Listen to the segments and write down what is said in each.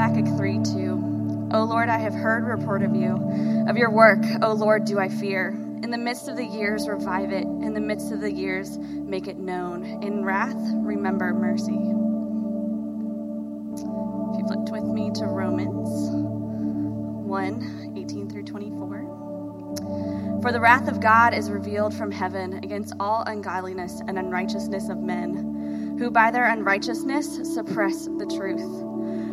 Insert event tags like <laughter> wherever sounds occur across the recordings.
Habakkuk 3 2. O Lord, I have heard report of you. Of your work, O Lord, do I fear. In the midst of the years, revive it. In the midst of the years, make it known. In wrath, remember mercy. If you flipped with me to Romans 1 18 through 24. For the wrath of God is revealed from heaven against all ungodliness and unrighteousness of men, who by their unrighteousness suppress the truth.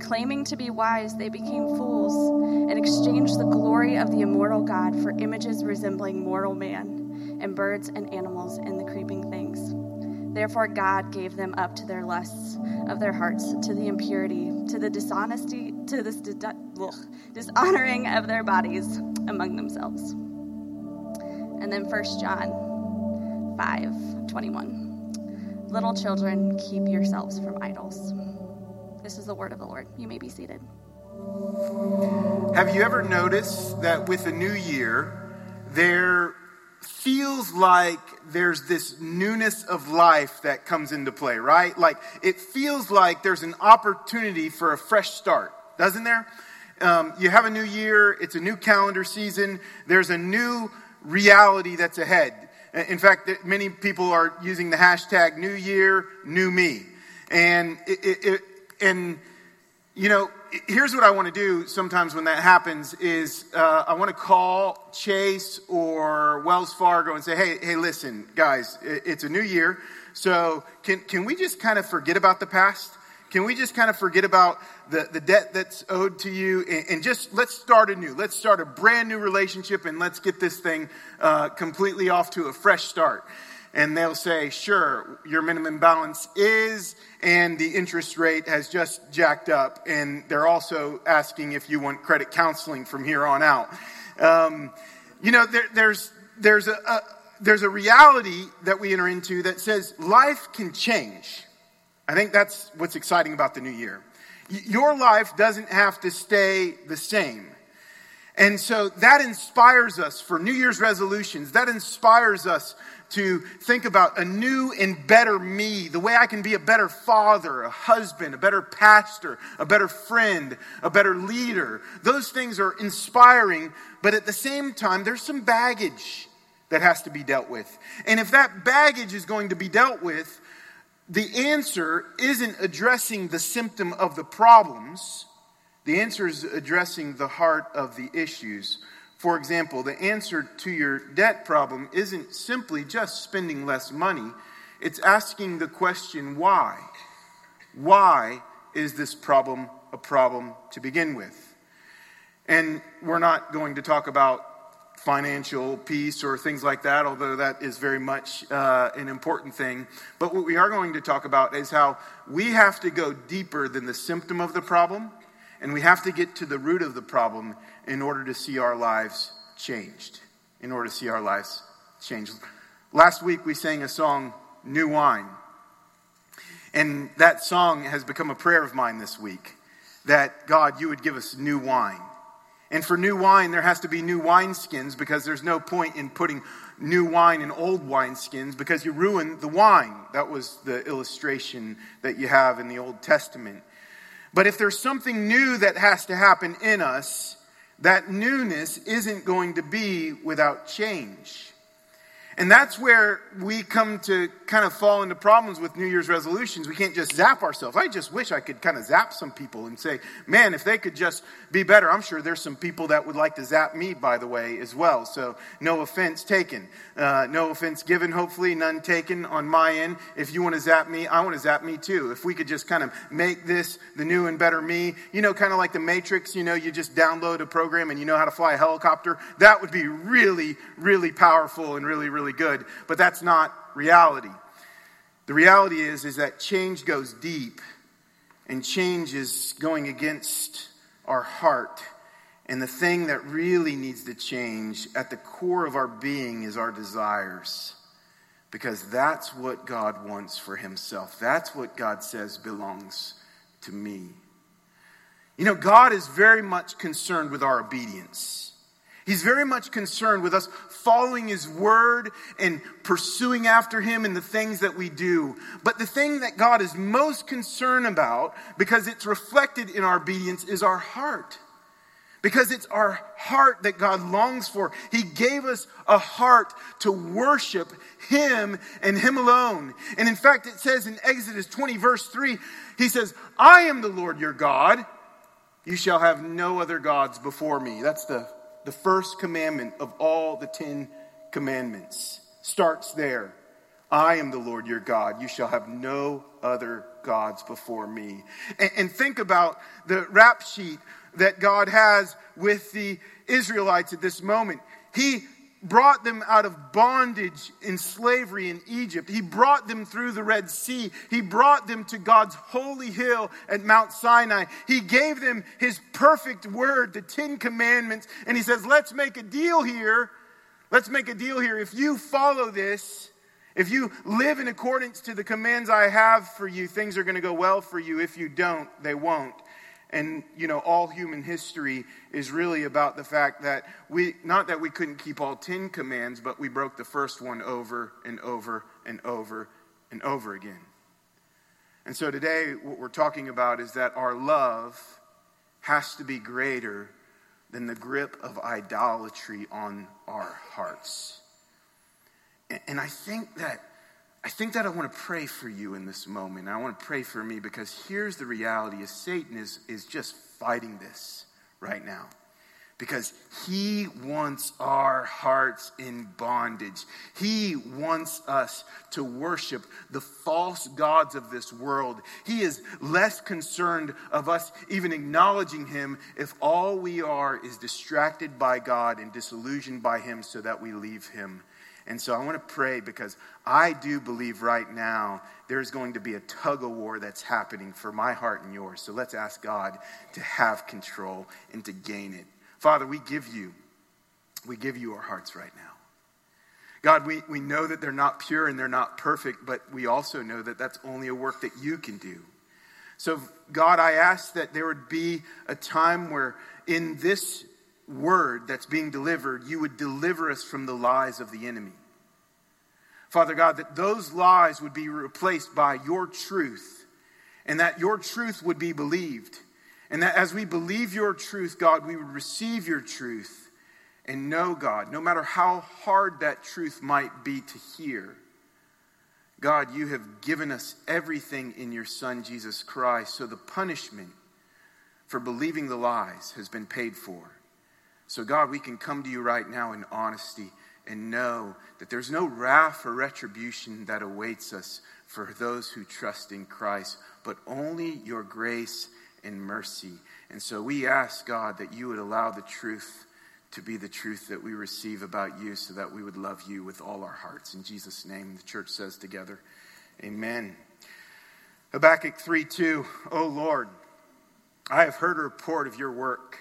Claiming to be wise, they became fools and exchanged the glory of the immortal God for images resembling mortal man and birds and animals and the creeping things. Therefore, God gave them up to their lusts of their hearts, to the impurity, to the dishonesty, to this dishonoring of their bodies among themselves. And then 1 John 5 21. Little children, keep yourselves from idols. This is the word of the Lord. You may be seated. Have you ever noticed that with a new year, there feels like there's this newness of life that comes into play, right? Like it feels like there's an opportunity for a fresh start, doesn't there? Um, you have a new year, it's a new calendar season, there's a new reality that's ahead. In fact, many people are using the hashtag New Year, New Me. And it, it, and, you know, here's what I want to do sometimes when that happens is uh, I want to call Chase or Wells Fargo and say, hey, hey, listen, guys, it's a new year. So can, can we just kind of forget about the past? Can we just kind of forget about the, the debt that's owed to you and, and just let's start anew? Let's start a brand new relationship and let's get this thing uh, completely off to a fresh start and they'll say, sure, your minimum balance is, and the interest rate has just jacked up. And they're also asking if you want credit counseling from here on out. Um, you know, there, there's, there's, a, a, there's a reality that we enter into that says life can change. I think that's what's exciting about the new year. Your life doesn't have to stay the same. And so that inspires us for New Year's resolutions. That inspires us to think about a new and better me, the way I can be a better father, a husband, a better pastor, a better friend, a better leader. Those things are inspiring, but at the same time, there's some baggage that has to be dealt with. And if that baggage is going to be dealt with, the answer isn't addressing the symptom of the problems. The answer is addressing the heart of the issues. For example, the answer to your debt problem isn't simply just spending less money, it's asking the question why? Why is this problem a problem to begin with? And we're not going to talk about financial peace or things like that, although that is very much uh, an important thing. But what we are going to talk about is how we have to go deeper than the symptom of the problem, and we have to get to the root of the problem in order to see our lives changed. In order to see our lives changed. Last week we sang a song, New Wine. And that song has become a prayer of mine this week that God, you would give us new wine. And for new wine, there has to be new wineskins because there's no point in putting new wine in old wineskins because you ruin the wine. That was the illustration that you have in the Old Testament. But if there's something new that has to happen in us, that newness isn't going to be without change. And that's where we come to kind of fall into problems with New Year's resolutions. We can't just zap ourselves. I just wish I could kind of zap some people and say, man, if they could just be better. I'm sure there's some people that would like to zap me, by the way, as well. So no offense taken. Uh, no offense given, hopefully, none taken on my end. If you want to zap me, I want to zap me too. If we could just kind of make this the new and better me, you know, kind of like the Matrix, you know, you just download a program and you know how to fly a helicopter, that would be really, really powerful and really, really good. But that's not reality. The reality is, is that change goes deep and change is going against our heart. And the thing that really needs to change at the core of our being is our desires. Because that's what God wants for himself. That's what God says belongs to me. You know, God is very much concerned with our obedience. He's very much concerned with us following His word and pursuing after Him in the things that we do. But the thing that God is most concerned about, because it's reflected in our obedience, is our heart. Because it's our heart that God longs for. He gave us a heart to worship Him and Him alone. And in fact, it says in Exodus 20, verse 3, He says, I am the Lord your God. You shall have no other gods before me. That's the the first commandment of all the Ten Commandments. Starts there. I am the Lord your God. You shall have no other gods before me. And, and, think about the rap sheet that God has with the Israelites at this moment. He brought them out of bondage in slavery in Egypt. He brought them through the Red Sea. He brought them to God's holy hill at Mount Sinai. He gave them his perfect word, the Ten Commandments, and he says, Let's make a deal here. Let's make a deal here. If you follow this, if you live in accordance to the commands I have for you, things are going to go well for you. If you don't, they won't. And, you know, all human history is really about the fact that we, not that we couldn't keep all 10 commands, but we broke the first one over and over and over and over again. And so today, what we're talking about is that our love has to be greater than the grip of idolatry on our hearts. And I think that I think that I want to pray for you in this moment. I want to pray for me because here's the reality is Satan is, is just fighting this right now. Because he wants our hearts in bondage. He wants us to worship the false gods of this world. He is less concerned of us even acknowledging him if all we are is distracted by God and disillusioned by him so that we leave him and so I want to pray because I do believe right now there's going to be a tug of war that's happening for my heart and yours. So let's ask God to have control and to gain it. Father, we give you, we give you our hearts right now. God, we, we know that they're not pure and they're not perfect, but we also know that that's only a work that you can do. So, God, I ask that there would be a time where in this word that's being delivered, you would deliver us from the lies of the enemy. Father God, that those lies would be replaced by your truth, and that your truth would be believed. And that as we believe your truth, God, we would receive your truth and know, God, no matter how hard that truth might be to hear, God, you have given us everything in your Son, Jesus Christ, so the punishment for believing the lies has been paid for. So, God, we can come to you right now in honesty and know that there's no wrath or retribution that awaits us for those who trust in Christ, but only your grace and mercy. And so we ask, God, that you would allow the truth to be the truth that we receive about you so that we would love you with all our hearts. In Jesus' name, the church says together, Amen. Habakkuk 3 2, O Lord, I have heard a report of your work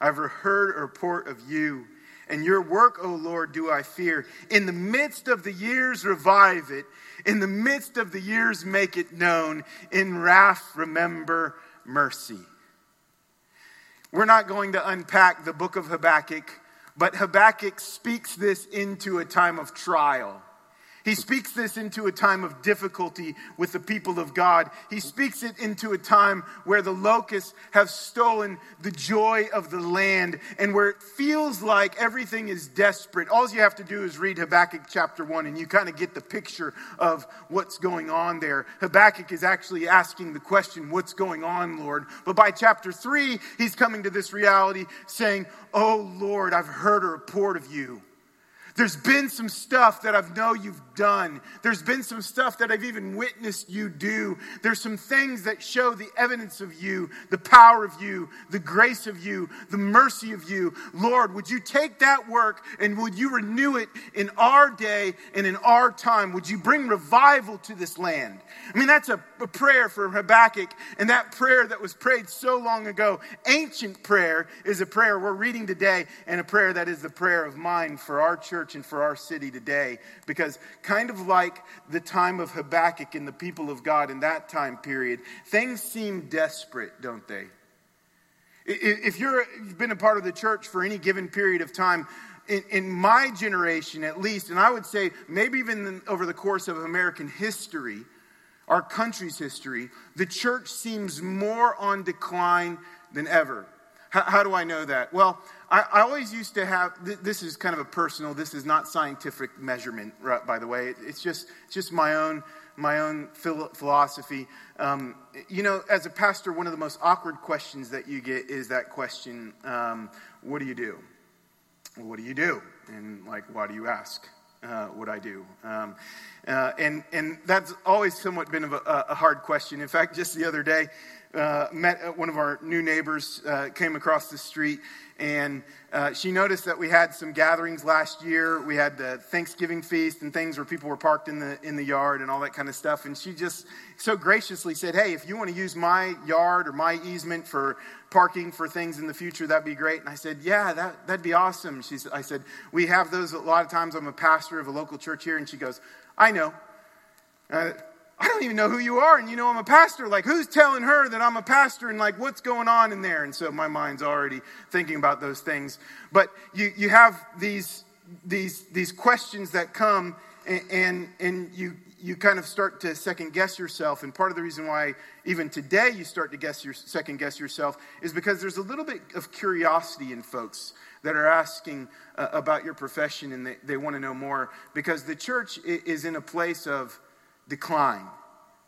I've heard a report of you. And your work, O Lord, do I fear. In the midst of the years, revive it. In the midst of the years, make it known. In wrath, remember mercy. We're not going to unpack the book of Habakkuk, but Habakkuk speaks this into a time of trial. He speaks this into a time of difficulty with the people of God. He speaks it into a time where the locusts have stolen the joy of the land and where it feels like everything is desperate. All you have to do is read Habakkuk chapter 1 and you kind of get the picture of what's going on there. Habakkuk is actually asking the question, What's going on, Lord? But by chapter 3, he's coming to this reality saying, Oh, Lord, I've heard a report of you There's been some stuff that I've know you've done. There's been some stuff that I've even witnessed you do. There's some things that show the evidence of you, the power of you, the grace of you, the mercy of you. Lord, would you take that work and would you renew it in our day and in our time? Would you bring revival to this land? I mean, that's a, a prayer for Habakkuk, and that prayer that was prayed so long ago, ancient prayer, is a prayer we're reading today, and a prayer that is the prayer of mine for our church and for our city today. Because, kind of like the time of Habakkuk and the people of God in that time period, things seem desperate, don't they? If you're, you've been a part of the church for any given period of time, in, in, my generation at least, and I would say maybe even over the course of American history, our country's history, the church seems more on decline than ever. How, how do I know that? Well, I, I, always used to have this is kind of a personal, this is not scientific measurement, by the way. it's just, just my own, my own philosophy. Um, you know, as a pastor, one of the most awkward questions that you get is that question um, What do you do? what do you do? And, like, why do you ask? uh, what I do? Um, uh, and, and that's always somewhat been a, a, hard question. In fact, just the other day, uh, met uh, one of our new neighbors, uh, came across the street, and uh, she noticed that we had some gatherings last year. We had the Thanksgiving feast and things where people were parked in the, in the yard and all that kind of stuff. And she just so graciously said, Hey, if you want to use my yard or my easement for parking for things in the future, that'd be great. And I said, Yeah, that, that'd be awesome. She, I said, We have those a lot of times. I'm a pastor of a local church here. And she goes, I know. Uh, I don't even know who you are, and you know I'm a pastor. Like, who's telling her that I'm a pastor, and like, what's going on in there? And so my mind's already thinking about those things. But you, you have these, these, these questions that come, and, and, and you, you kind of start to second guess yourself. And part of the reason why even today you start to guess your, second guess yourself is because there's a little bit of curiosity in folks that are asking uh, about your profession and they, they want to know more because the church is in a place of decline.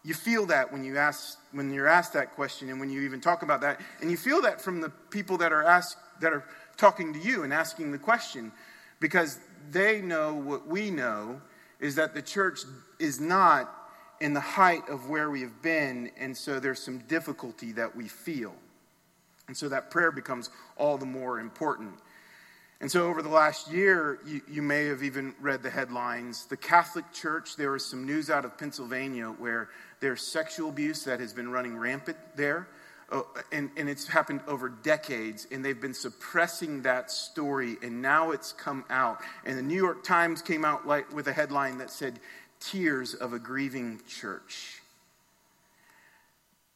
You feel that when you ask when you're asked that question and when you even talk about that, and you feel that from the people that are asked that are talking to you and asking the question, because they know what we know is that the church is not in the height of where we have been, and so there's some difficulty that we feel. And so that prayer becomes all the more important. And so, over the last year, you, you, may have even read the headlines. The Catholic Church, there was some news out of Pennsylvania where there's sexual abuse that has been running rampant there. Uh, and, and it's happened over decades, and they've been suppressing that story, and now it's come out. And the New York Times came out like, with a headline that said, Tears of a Grieving Church.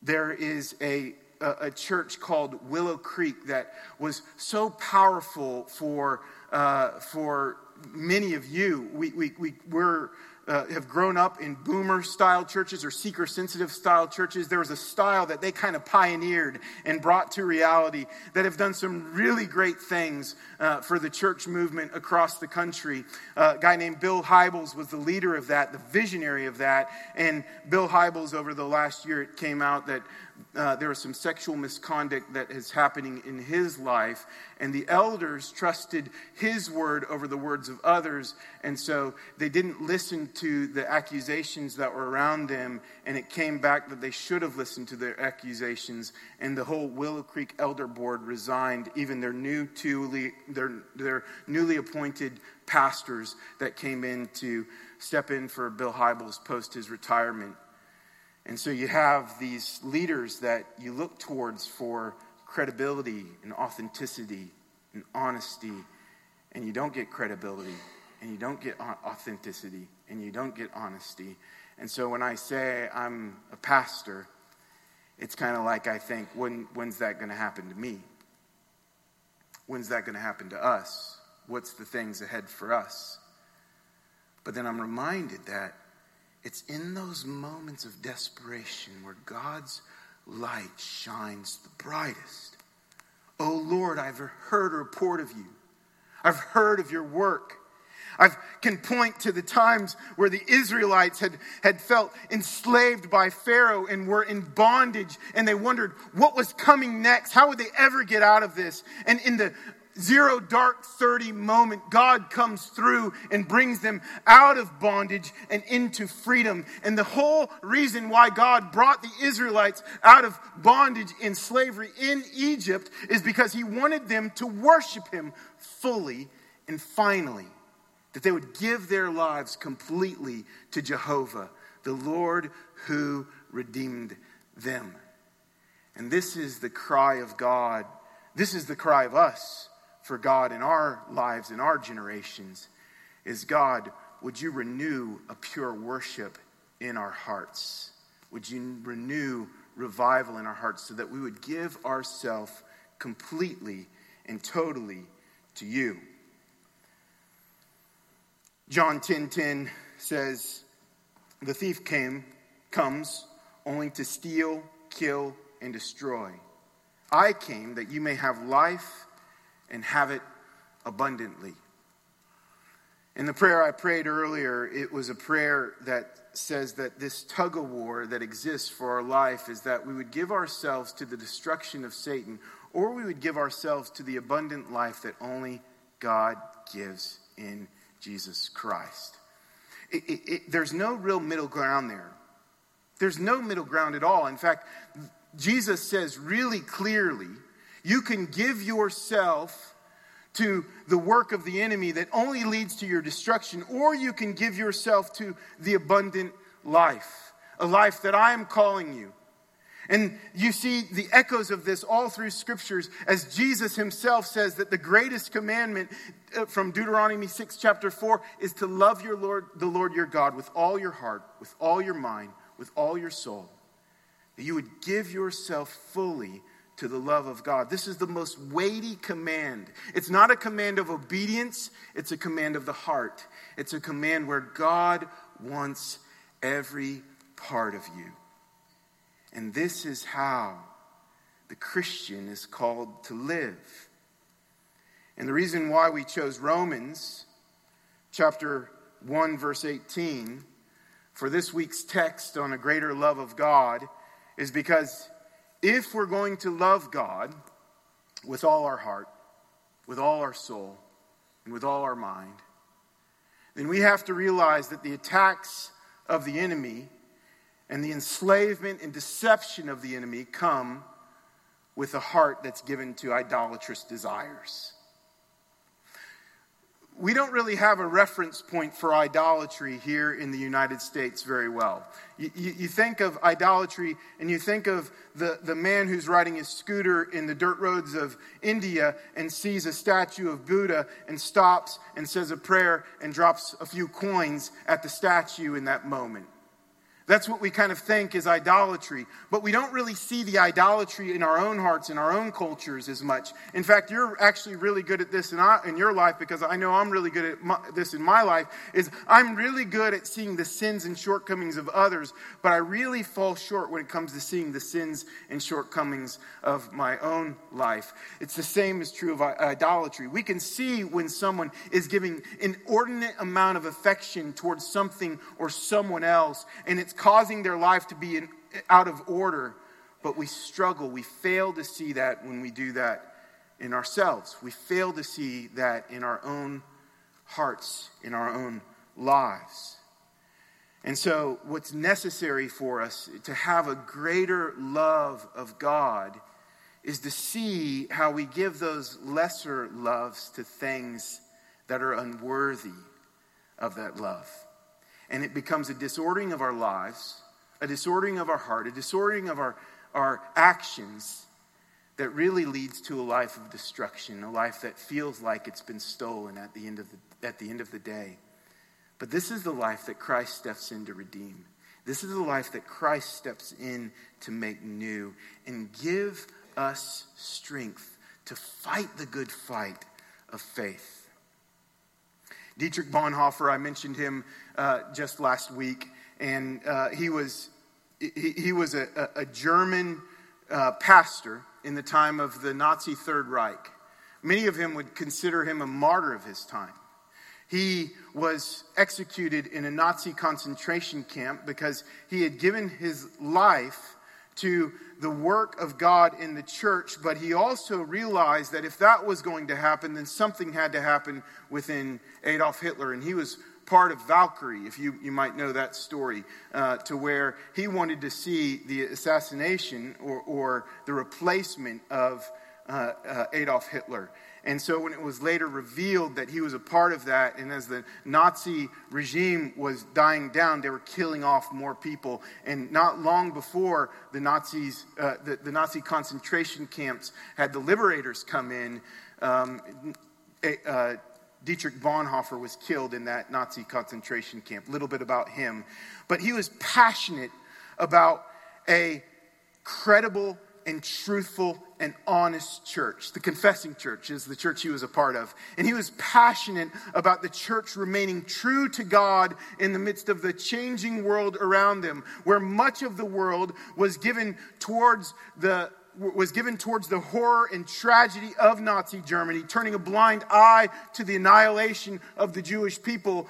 There is a a, a church called Willow Creek that was so powerful for, uh, for many of you. We, we, we, we're uh, have grown up in boomer style churches or seeker sensitive style churches. There was a style that they kind of pioneered and brought to reality that have done some really great things uh, for the church movement across the country. Uh, a guy named Bill Hybels was the leader of that, the visionary of that. And Bill Hybels, over the last year, it came out that uh, there was some sexual misconduct that is happening in his life, and the elders trusted his word over the words of others, and so they didn't listen to the accusations that were around them, and it came back that they should have listened to their accusations, and the whole Willow Creek Elder Board resigned, even their new newly, their, their newly appointed pastors that came in to step in for Bill Hybels post his retirement. And so you have these leaders that you look towards for credibility and authenticity and honesty, and you don't get credibility, and you don't get authenticity, and you don't get honesty. And so when I say I'm a pastor, it's kind of like I think, when, when's that going to happen to me? When's that going to happen to us? What's the things ahead for us? But then I'm reminded that it's in those moments of desperation where God's light shines the brightest. Oh Lord, I've heard a report of you. I've heard of your work. I can point to the times where the Israelites had, had felt enslaved by Pharaoh and were in bondage, and they wondered what was coming next. How would they ever get out of this? And in the zero dark 30 moment, God comes through and brings them out of bondage and into freedom. And the whole reason why God brought the Israelites out of bondage in slavery in Egypt is because he wanted them to worship him fully and finally. That they would give their lives completely to Jehovah, the Lord who redeemed them. And this is the cry of God. This is the cry of us for God in our lives, in our generations, is God, would you renew a pure worship in our hearts? Would you renew revival in our hearts so that we would give ourselves completely and totally to you? John 10:10 10, 10 says, "The thief came, comes only to steal, kill, and destroy. I came that you may have life and have it abundantly. In the prayer I prayed earlier, it was a prayer that says that this tug of war that exists for our life is that we would give ourselves to the destruction of Satan, or we would give ourselves to the abundant life that only God gives in Jesus Christ. It, it, it, there's no real middle ground there. There's no middle ground at all. In fact, Jesus says really clearly you can give yourself to the work of the enemy that only leads to your destruction, or you can give yourself to the abundant life, a life that I am calling you. And you see the echoes of this all through scriptures as Jesus himself says that the greatest commandment uh, from Deuteronomy 6 chapter 4 is to love your Lord the Lord your God with all your heart, with all your mind, with all your soul. That you would give yourself fully to the love of God. This is the most weighty command. It's not a command of obedience, it's a command of the heart. It's a command where God wants every part of you. And this is how the Christian is called to live. And the reason why we chose Romans chapter 1, verse 18, for this week's text on a greater love of God is because if we're going to love God with all our heart, with all our soul, and with all our mind, then we have to realize that the attacks of the enemy and the enslavement and deception of the enemy come with a heart that's given to idolatrous desires we don't really have a reference point for idolatry here in the United States very well. You, you, you, think of idolatry and you think of the, the man who's riding his scooter in the dirt roads of India and sees a statue of Buddha and stops and says a prayer and drops a few coins at the statue in that moment. That's what we kind of think is idolatry. But we don't really see the idolatry in our own hearts, in our own cultures as much. In fact, you're actually really good at this in, our, in your life because I know I'm really good at my, this in my life. Is I'm really good at seeing the sins and shortcomings of others, but I really fall short when it comes to seeing the sins and shortcomings of my own life. It's the same is true of idolatry. We can see when someone is giving an inordinate amount of affection towards something or someone else, and it's causing their life to be in, out of order, but we struggle. We fail to see that when we do that in ourselves. We fail to see that in our own hearts, in our own lives. And so, what's necessary for us to have a greater love of God is to see how we give those lesser loves to things that are unworthy of that love and it becomes a disordering of our lives, a disordering of our heart, a disordering of our, our actions that really leads to a life of destruction, a life that feels like it's been stolen at the end of the, at the, end of the day. But this is the life that Christ steps in to redeem. This is the life that Christ steps in to make new and give us strength to fight the good fight of faith. Dietrich Bonhoeffer, I mentioned him uh, just last week, and uh, he was he, he was a, a German uh, pastor in the time of the Nazi Third Reich. Many of him would consider him a martyr of his time. He was executed in a Nazi concentration camp because he had given his life to the work of God in the church, but he also realized that if that was going to happen, then something had to happen within Adolf Hitler. And he was part of Valkyrie, if you, you might know that story, uh, to where he wanted to see the assassination or, or the replacement of uh, uh, Adolf Hitler. And so when it was later revealed that he was a part of that, and as the Nazi regime was dying down, they were killing off more people. And not long before the Nazis, uh, the, the, Nazi concentration camps had the liberators come in, um, uh, Dietrich Bonhoeffer was killed in that Nazi concentration camp. A little bit about him. But he was passionate about a credible and truthful and honest church. The confessing church is the church he was a part of. And he was passionate about the church remaining true to God in the midst of the changing world around them, where much of the world was given towards the was given towards the horror and tragedy of Nazi Germany, turning a blind eye to the annihilation of the Jewish people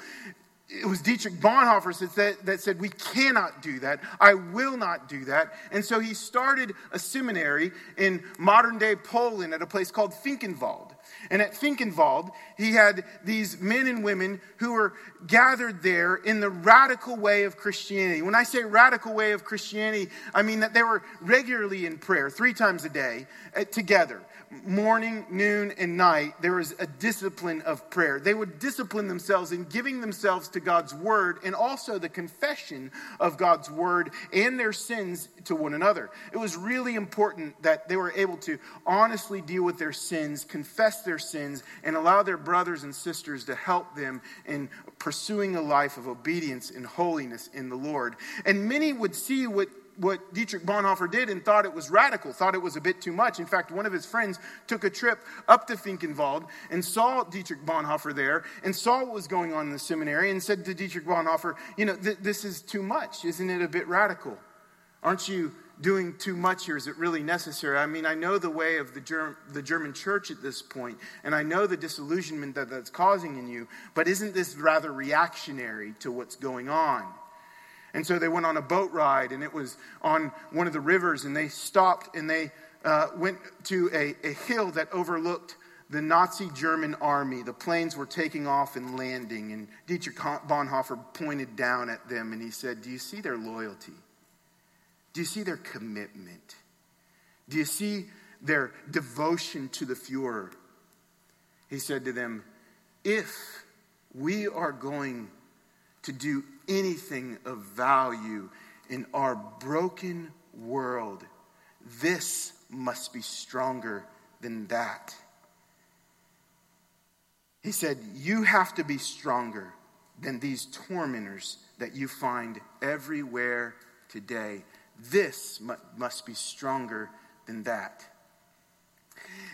it was Dietrich Bonhoeffer that said, that said, We cannot do that. I will not do that. And so he started a seminary in modern day Poland at a place called Finkenwald. And at Finkenwald, he had these men and women who were gathered there in the radical way of Christianity. When I say radical way of Christianity, I mean that they were regularly in prayer three times a day together morning, noon, and night, there was a discipline of prayer. They would discipline themselves in giving themselves to God's word and also the confession of God's word and their sins to one another. It was really important that they were able to honestly deal with their sins, confess their sins, and allow their brothers and sisters to help them in pursuing a life of obedience and holiness in the Lord. And many would see what what Dietrich Bonhoeffer did and thought it was radical, thought it was a bit too much. In fact, one of his friends took a trip up to Finkenwald and saw Dietrich Bonhoeffer there and saw what was going on in the seminary and said to Dietrich Bonhoeffer, You know, th- this is too much. Isn't it a bit radical? Aren't you doing too much here? Is it really necessary? I mean, I know the way of the, Germ- the German church at this point, and I know the disillusionment that that's causing in you, but isn't this rather reactionary to what's going on? And so they went on a boat ride, and it was on one of the rivers, and they stopped and they uh, went to a, a hill that overlooked the Nazi German army. The planes were taking off and landing, and Dietrich Bonhoeffer pointed down at them and he said, Do you see their loyalty? Do you see their commitment? Do you see their devotion to the Fuhrer? He said to them, If we are going to do anything of value in our broken world, this must be stronger than that. He said, You have to be stronger than these tormentors that you find everywhere today. This must be stronger than that.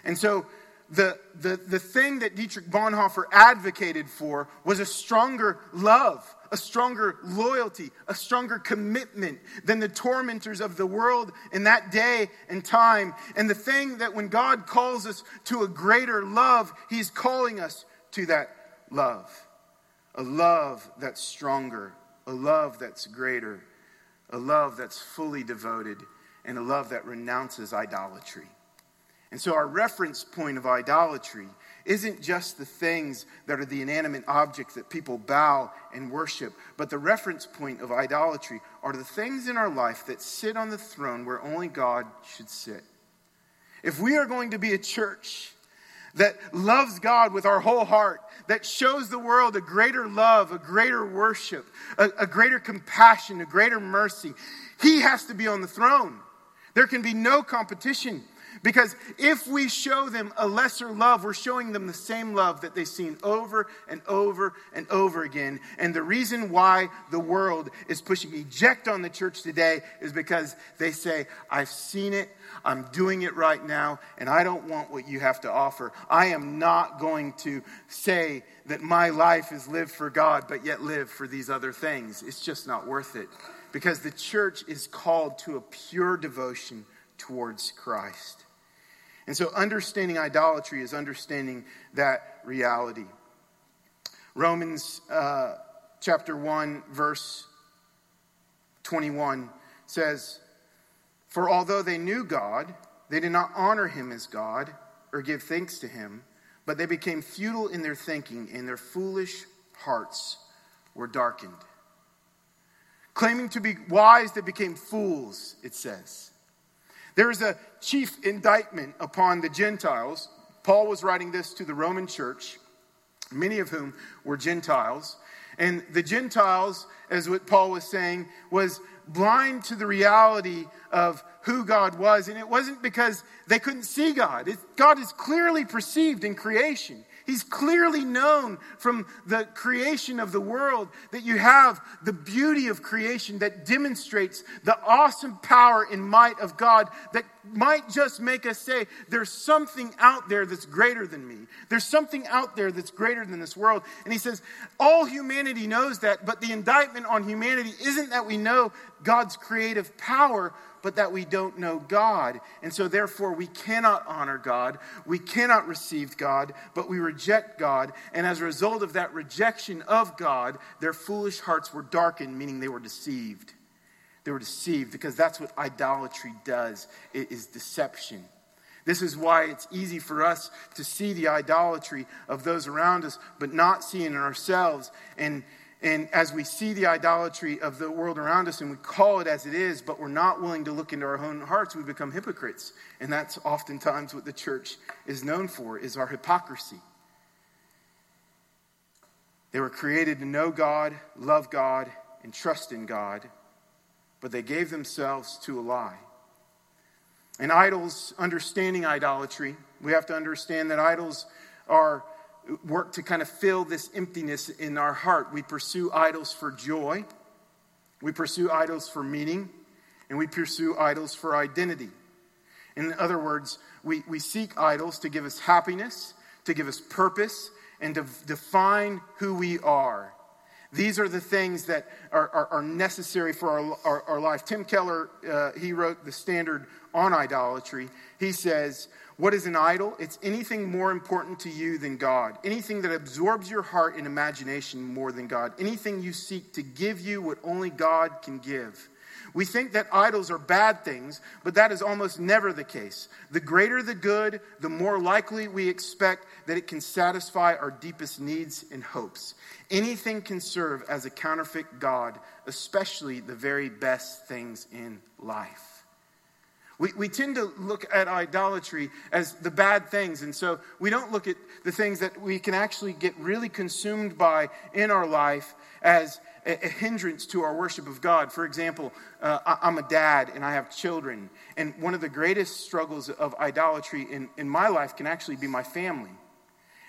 And so, the, the, the thing that Dietrich Bonhoeffer advocated for was a stronger love, a stronger loyalty, a stronger commitment than the tormentors of the world in that day and time. And the thing that when God calls us to a greater love, He's calling us to that love. A love that's stronger, a love that's greater, a love that's fully devoted, and a love that renounces idolatry. And so, our reference point of idolatry isn't just the things that are the inanimate objects that people bow and worship, but the reference point of idolatry are the things in our life that sit on the throne where only God should sit. If we are going to be a church that loves God with our whole heart, that shows the world a greater love, a greater worship, a, a greater compassion, a greater mercy, He has to be on the throne. There can be no competition. Because if we show them a lesser love, we're showing them the same love that they've seen over and over and over again. And the reason why the world is pushing eject on the church today is because they say, I've seen it, I'm doing it right now, and I don't want what you have to offer. I am not going to say that my life is lived for God, but yet live for these other things. It's just not worth it. Because the church is called to a pure devotion towards Christ. And so, understanding idolatry is understanding that reality. Romans uh, chapter 1, verse 21 says, For although they knew God, they did not honor him as God or give thanks to him, but they became futile in their thinking, and their foolish hearts were darkened. Claiming to be wise, they became fools, it says. There is a chief indictment upon the Gentiles. Paul was writing this to the Roman church, many of whom were Gentiles. And the Gentiles, as what Paul was saying, was blind to the reality of who God was. And it wasn't because they couldn't see God. It, God is clearly perceived in creation. He's clearly known from the creation of the world that you have the beauty of creation that demonstrates the awesome power and might of God that might just make us say, There's something out there that's greater than me. There's something out there that's greater than this world. And he says, All humanity knows that, but the indictment on humanity isn't that we know God's creative power, but that we don't know God. And so, therefore, we cannot honor God. We cannot receive God, but we reject God. And as a result of that rejection of God, their foolish hearts were darkened, meaning they were deceived. They were deceived because that's what idolatry does it is deception. This is why it's easy for us to see the idolatry of those around us, but not seeing in ourselves. And and as we see the idolatry of the world around us and we call it as it is, but we're not willing to look into our own hearts, we become hypocrites. And that's oftentimes what the church is known for is our hypocrisy. They were created to know God, love God, and trust in God, but they gave themselves to a lie. And idols, understanding idolatry, we have to understand that idols are work to kind of fill this emptiness in our heart. We pursue idols for joy, we pursue idols for meaning, and we pursue idols for identity. In other words, we, we seek idols to give us happiness, to give us purpose, and to define who we are. These are the things that are, are, are necessary for our, our, our, life. Tim Keller, uh, he wrote the standard on idolatry. He says, what is an idol? It's anything more important to you than God. Anything that absorbs your heart and imagination more than God. Anything you seek to give you what only God can give. We think that idols are bad things, but that is almost never the case. The greater the good, the more likely we expect that it can satisfy our deepest needs and hopes. Anything can serve as a counterfeit God, especially the very best things in life. We, we tend to look at idolatry as the bad things, and so we don't look at the things that we can actually get really consumed by in our life as a, a hindrance to our worship of God. For example, uh, I, I'm a dad and I have children, and one of the greatest struggles of idolatry in, in my life can actually be my family.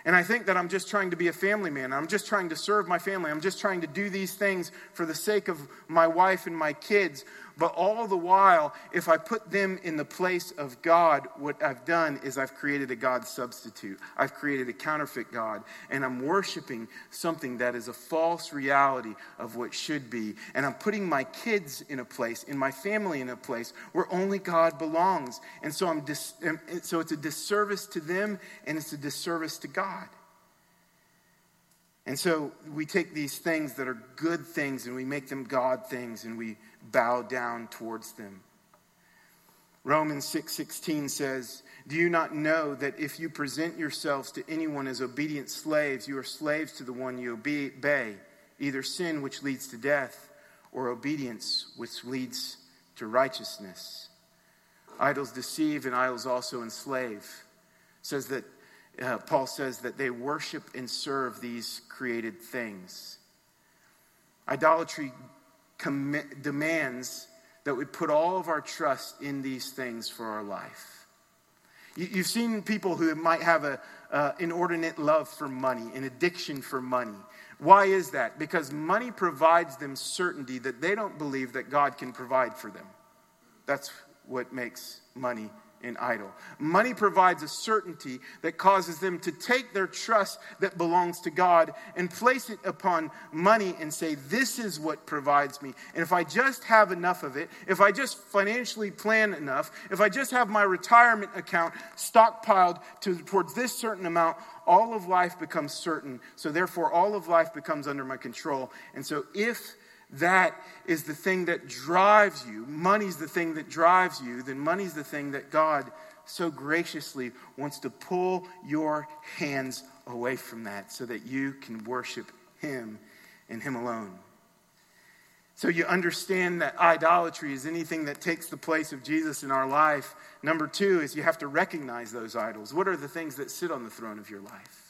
And I think that I'm just trying to be a family man. I'm just trying to serve my family. I'm just trying to do these things for the sake of my wife and my kids. But all the while, if I put them in the place of God, what I've done is I've created a God substitute. I've created a counterfeit God. And I'm worshiping something that is a false reality of what should be. And I'm putting my kids in a place, in my family in a place where only God belongs. And so, I'm dis- so it's a disservice to them and it's a disservice to God. And so we take these things that are good things and we make them God things and we bow down towards them. Romans 6:16 6, says, "Do you not know that if you present yourselves to anyone as obedient slaves, you are slaves to the one you obey, either sin which leads to death or obedience which leads to righteousness?" Idols deceive and idols also enslave. says that uh, Paul says that they worship and serve these created things. Idolatry demands that we put all of our trust in these things for our life. You, have seen people who might have an uh, inordinate love for money, an addiction for money. Why is that? Because money provides them certainty that they don't believe that God can provide for them. That's what makes money an idol. Money provides a certainty that causes them to take their trust that belongs to God and place it upon money and say, This is what provides me. And if I just have enough of it, if I just financially plan enough, if I just have my retirement account stockpiled to, towards this certain amount, all of life becomes certain. So therefore, all of life becomes under my control. And so if that is the thing that drives you, money's the thing that drives you, then money's the thing that God so graciously wants to pull your hands away from that so that you can worship Him and Him alone. So you understand that idolatry is anything that takes the place of Jesus in our life. Number two is you have to recognize those idols. What are the things that sit on the throne of your life?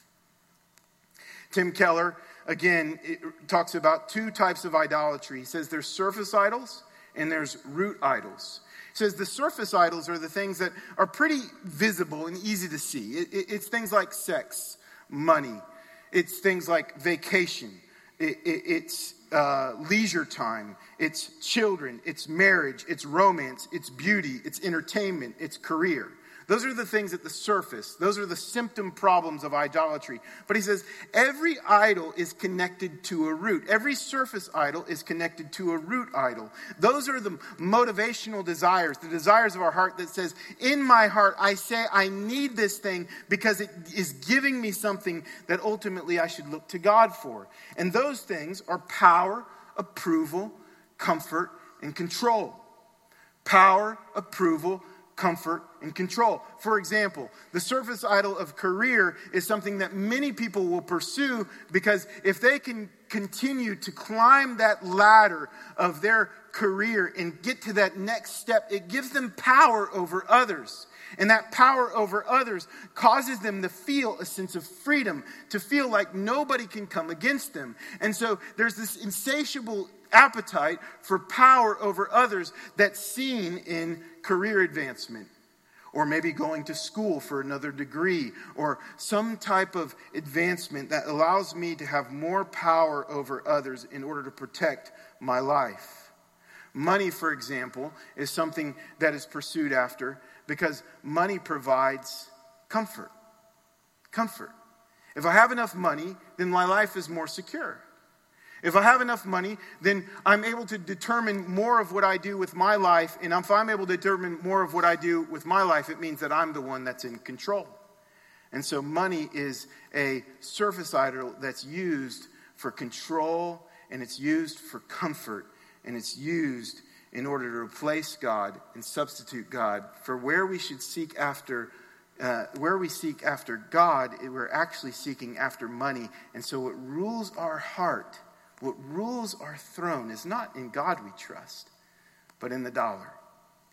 Tim Keller, again, talks about two types of idolatry. He says there's surface idols and there's root idols. He says the surface idols are the things that are pretty visible and easy to see. It, it, it's things like sex, money, it's things like vacation, it, it's uh, leisure time, it's children, it's marriage, it's romance, it's beauty, it's entertainment, it's career. Those are the things at the surface. Those are the symptom problems of idolatry. But he says every idol is connected to a root. Every surface idol is connected to a root idol. Those are the motivational desires, the desires of our heart that says, In my heart, I say I need this thing because it is giving me something that ultimately I should look to God for. And those things are power, approval, comfort, and control. Power, approval, comfort, and control. For example, the surface idol of career is something that many people will pursue because if they can continue to climb that ladder of their career and get to that next step, it gives them power over others. And that power over others causes them to feel a sense of freedom, to feel like nobody can come against them. And so there's this insatiable appetite for power over others that's seen in career advancement or maybe going to school for another degree, or some type of advancement that allows me to have more power over others in order to protect my life. Money, for example, is something that is pursued after because money provides comfort. Comfort. If I have enough money, then my life is more secure. If I have enough money, then I'm able to determine more of what I do with my life. And if I'm able to determine more of what I do with my life, it means that I'm the one that's in control. And so money is a surface idol that's used for control and it's used for comfort and it's used in order to replace God and substitute God for where we should seek after. Uh, where we seek after God, we're actually seeking after money. And so, what rules our heart what rules our throne is not in God we trust, but in the dollar,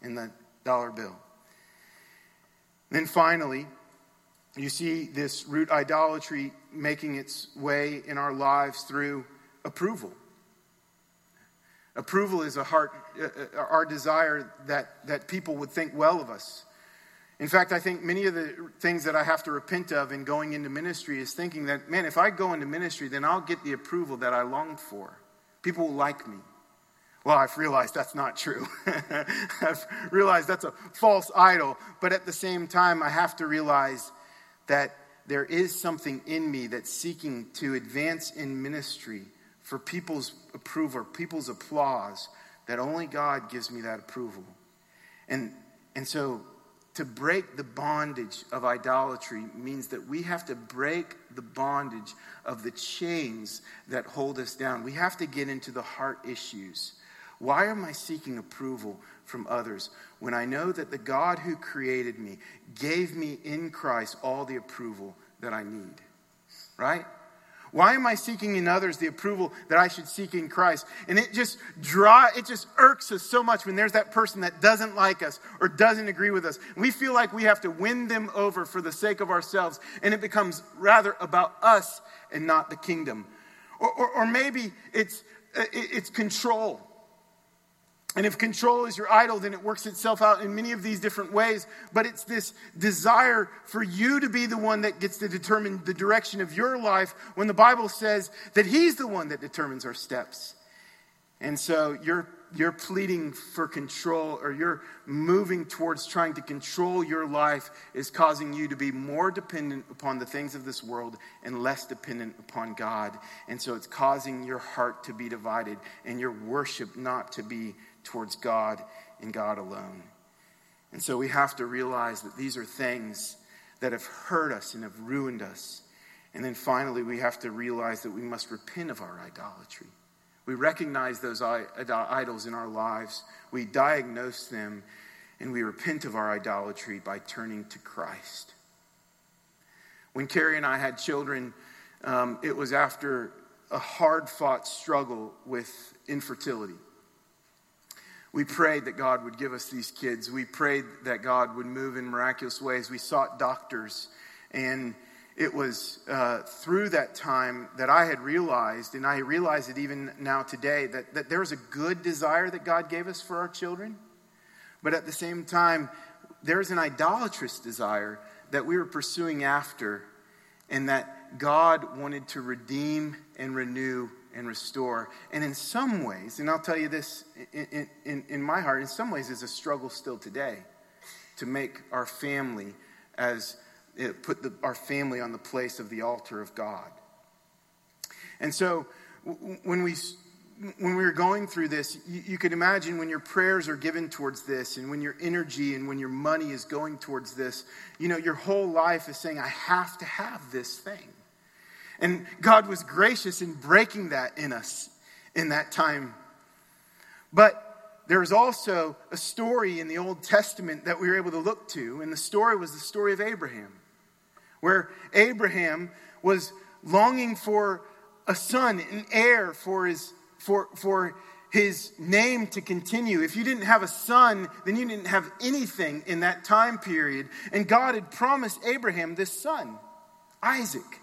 in the dollar bill. Then finally, you see this root idolatry making its way in our lives through approval. Approval is a heart, uh, uh our desire that, that people would think well of us. In fact, I think many of the things that I have to repent of in going into ministry is thinking that, man, if I go into ministry, then I'll get the approval that I longed for. People will like me. Well, I've realized that's not true. <laughs> I've realized that's a false idol. But at the same time, I have to realize that there is something in me that's seeking to advance in ministry for people's approval, people's applause, that only God gives me that approval. And, and so to break the bondage of idolatry means that we have to break the bondage of the chains that hold us down. We have to get into the heart issues. Why am I seeking approval from others when I know that the God who created me gave me in Christ all the approval that I need? Right? Why am I seeking in others the approval that I should seek in Christ? And it just draw it just irks us so much when there's that person that doesn't like us or doesn't agree with us. We feel like we have to win them over for the sake of ourselves, and it becomes rather about us and not the kingdom. Or, or, or maybe it's uh, it's control. And if control is your idol, then it works itself out in many of these different ways. But it's this desire for you to be the one that gets to determine the direction of your life when the Bible says that He's the one that determines our steps. And so you're, you're pleading for control or you're moving towards trying to control your life is causing you to be more dependent upon the things of this world and less dependent upon God. And so it's causing your heart to be divided and your worship not to be towards God and God alone. And so we have to realize that these are things that have hurt us and have ruined us. And then finally, we have to realize that we must repent of our idolatry. We recognize those idols in our lives, we diagnose them, and we repent of our idolatry by turning to Christ. When Carrie and I had children, um, it was after a hard fought struggle with infertility. We prayed that God would give us these kids. We prayed that God would move in miraculous ways. We sought doctors. And it was uh, through that time that I had realized, and I realize it even now today, that, that there was a good desire that God gave us for our children. But at the same time, there's an idolatrous desire that we were pursuing after, and that God wanted to redeem and renew and restore. And in some ways, and I'll tell you this in, in, in my heart, in some ways, is a struggle still today to make our family as it, put the, our family on the place of the altar of God. And so when we when we were going through this, you, you, could imagine when your prayers are given towards this, and when your energy and when your money is going towards this, you know, your whole life is saying, I have to have this thing. And God was gracious in breaking that in us in that time. But there's also a story in the Old Testament that we were able to look to, and the story was the story of Abraham where Abraham was longing for a son, an heir for his, for, for his name to continue. If you didn't have a son, then you didn't have anything in that time period. And God had promised Abraham this son, Isaac.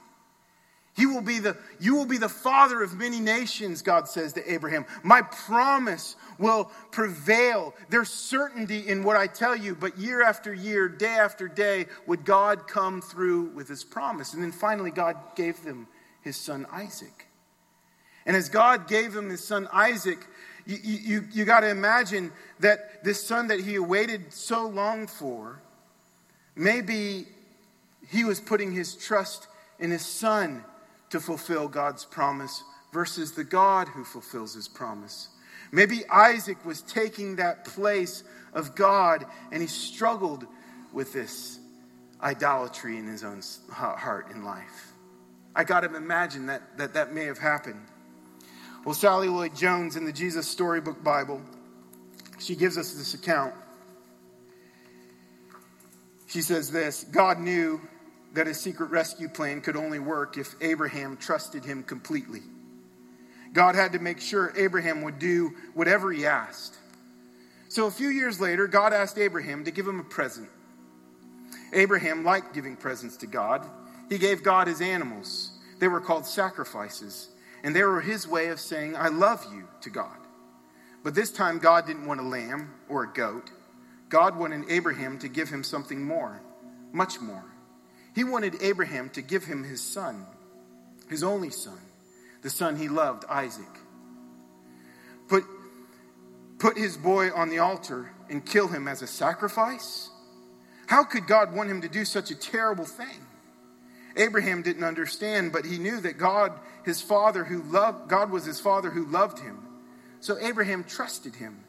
He will be the, you will be the father of many nations, God says to Abraham. My promise will prevail. There's certainty in what I tell you, but year after year, day after day, would God come through with his promise. And then finally, God gave them his son Isaac. And as God gave him his son Isaac, you, you, you got to imagine that this son that he awaited so long for, maybe he was putting his trust in his son to fulfill God's promise versus the God who fulfills his promise. Maybe Isaac was taking that place of God and he struggled with this idolatry in his own heart and life. I got to imagine that, that that may have happened. Well, Sally Lloyd Jones in the Jesus Storybook Bible, she gives us this account. She says this God knew that his secret rescue plan could only work if Abraham trusted him completely. God had to make sure Abraham would do whatever he asked. So a few years later, God asked Abraham to give him a present. Abraham liked giving presents to God. He gave God his animals. They were called sacrifices, and they were his way of saying, I love you to God. But this time, God didn't want a lamb or a goat. God wanted Abraham to give him something more, much more. He wanted Abraham to give him his son, his only son, the son he loved, Isaac. Put, put his boy on the altar and kill him as a sacrifice? How could God want him to do such a terrible thing? Abraham didn't understand, but he knew that God, his father who loved God was his father who loved him. So Abraham trusted him.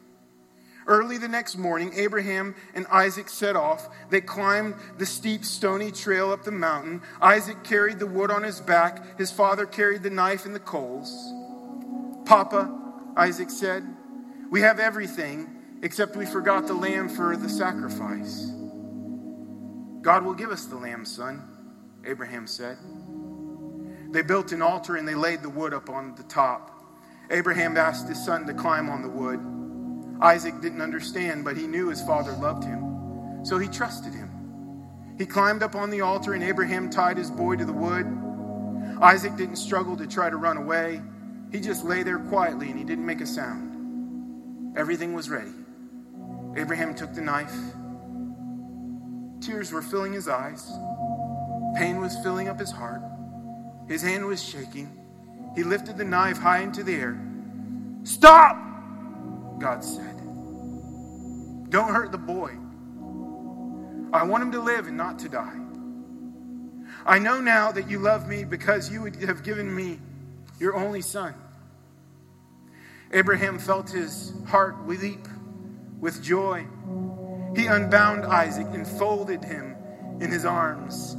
Early the next morning, Abraham and Isaac set off. They climbed the steep, stony trail up the mountain. Isaac carried the wood on his back. His father carried the knife and the coals. Papa, Isaac said, we have everything except we forgot the lamb for the sacrifice. God will give us the lamb, son, Abraham said. They built an altar and they laid the wood up on the top. Abraham asked his son to climb on the wood. Isaac didn't understand, but he knew his father loved him. So he trusted him. He climbed up on the altar, and Abraham tied his boy to the wood. Isaac didn't struggle to try to run away. He just lay there quietly and he didn't make a sound. Everything was ready. Abraham took the knife. Tears were filling his eyes. Pain was filling up his heart. His hand was shaking. He lifted the knife high into the air. Stop! God said. Don't hurt the boy. I want him to live and not to die. I know now that you love me because you would have given me your only son. Abraham felt his heart leap with joy. He unbound Isaac and folded him in his arms.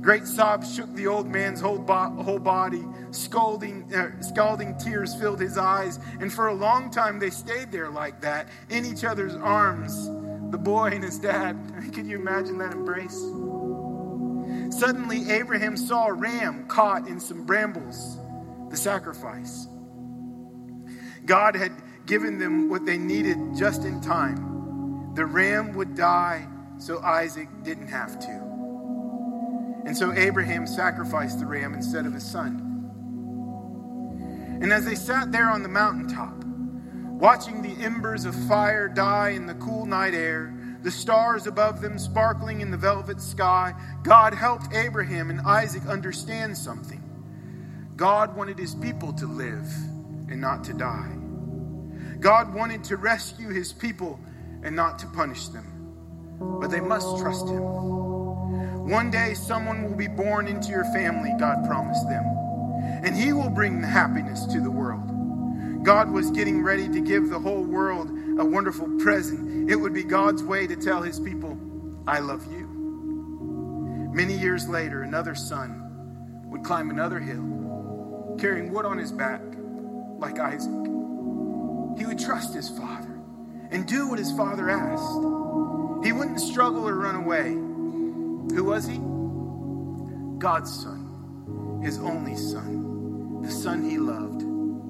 Great sobs shook the old man's whole, bo- whole body. Scalding, uh, scalding tears filled his eyes. And for a long time, they stayed there like that, in each other's arms. The boy and his dad. <laughs> Can you imagine that embrace? Suddenly, Abraham saw a ram caught in some brambles, the sacrifice. God had given them what they needed just in time. The ram would die so Isaac didn't have to. And so Abraham sacrificed the ram instead of his son. And as they sat there on the mountaintop, watching the embers of fire die in the cool night air, the stars above them sparkling in the velvet sky, God helped Abraham and Isaac understand something. God wanted his people to live and not to die. God wanted to rescue his people and not to punish them. But they must trust him. One day, someone will be born into your family, God promised them, and he will bring happiness to the world. God was getting ready to give the whole world a wonderful present. It would be God's way to tell his people, I love you. Many years later, another son would climb another hill, carrying wood on his back, like Isaac. He would trust his father and do what his father asked. He wouldn't struggle or run away. Who was he? God's son, his only son, the son he loved,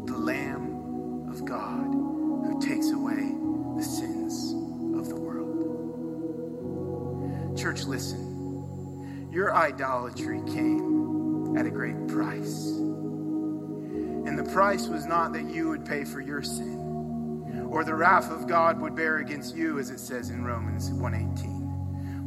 the Lamb of God who takes away the sins of the world. Church, listen. Your idolatry came at a great price. And the price was not that you would pay for your sin or the wrath of God would bear against you as it says in Romans 1:18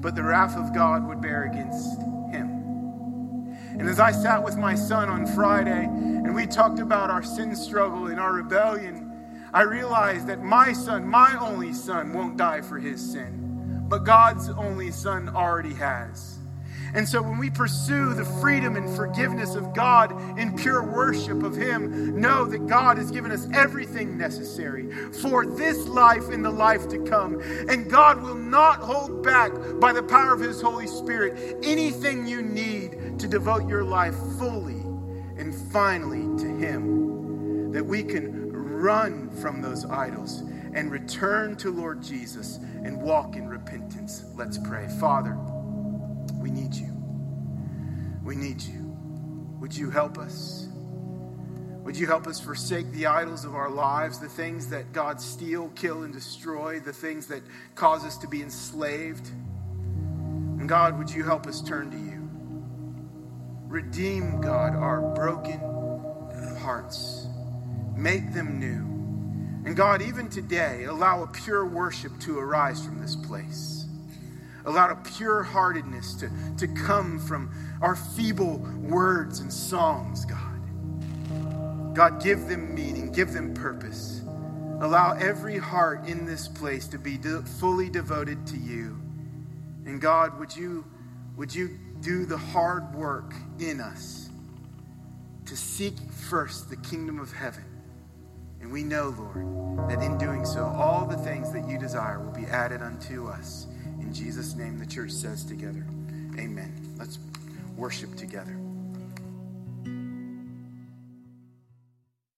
but the wrath of God would bear against him. And as I sat with my son on Friday and we talked about our sin struggle and our rebellion I realized that my son my only son won't die for his sin but God's only son already has and so when we pursue the freedom and forgiveness of God in pure worship of Him, know that God has given us everything necessary for this life and the life to come. And God will not hold back by the power of His Holy Spirit anything you need to devote your life fully and finally to Him. That we can run from those idols and return to Lord Jesus and walk in repentance. Let's pray. Father, we need you. We need you. Would you help us? Would you help us forsake the idols of our lives, the things that God steal, kill, and destroy, the things that cause us to be enslaved? And God, would you help us turn to you? Redeem, God, our broken hearts. Make them new. And God, even today, allow a pure worship to arise from this place. Allow a pure heartedness to, to come from our feeble words and songs, God. God, give them meaning, give them purpose. Allow every heart in this place to be de- fully devoted to you. And God, would you, would you do the hard work in us to seek first the kingdom of heaven? And we know, Lord, that in doing so, all the things that you desire will be added unto us. In Jesus' name, the church says together, Amen. Let's worship together.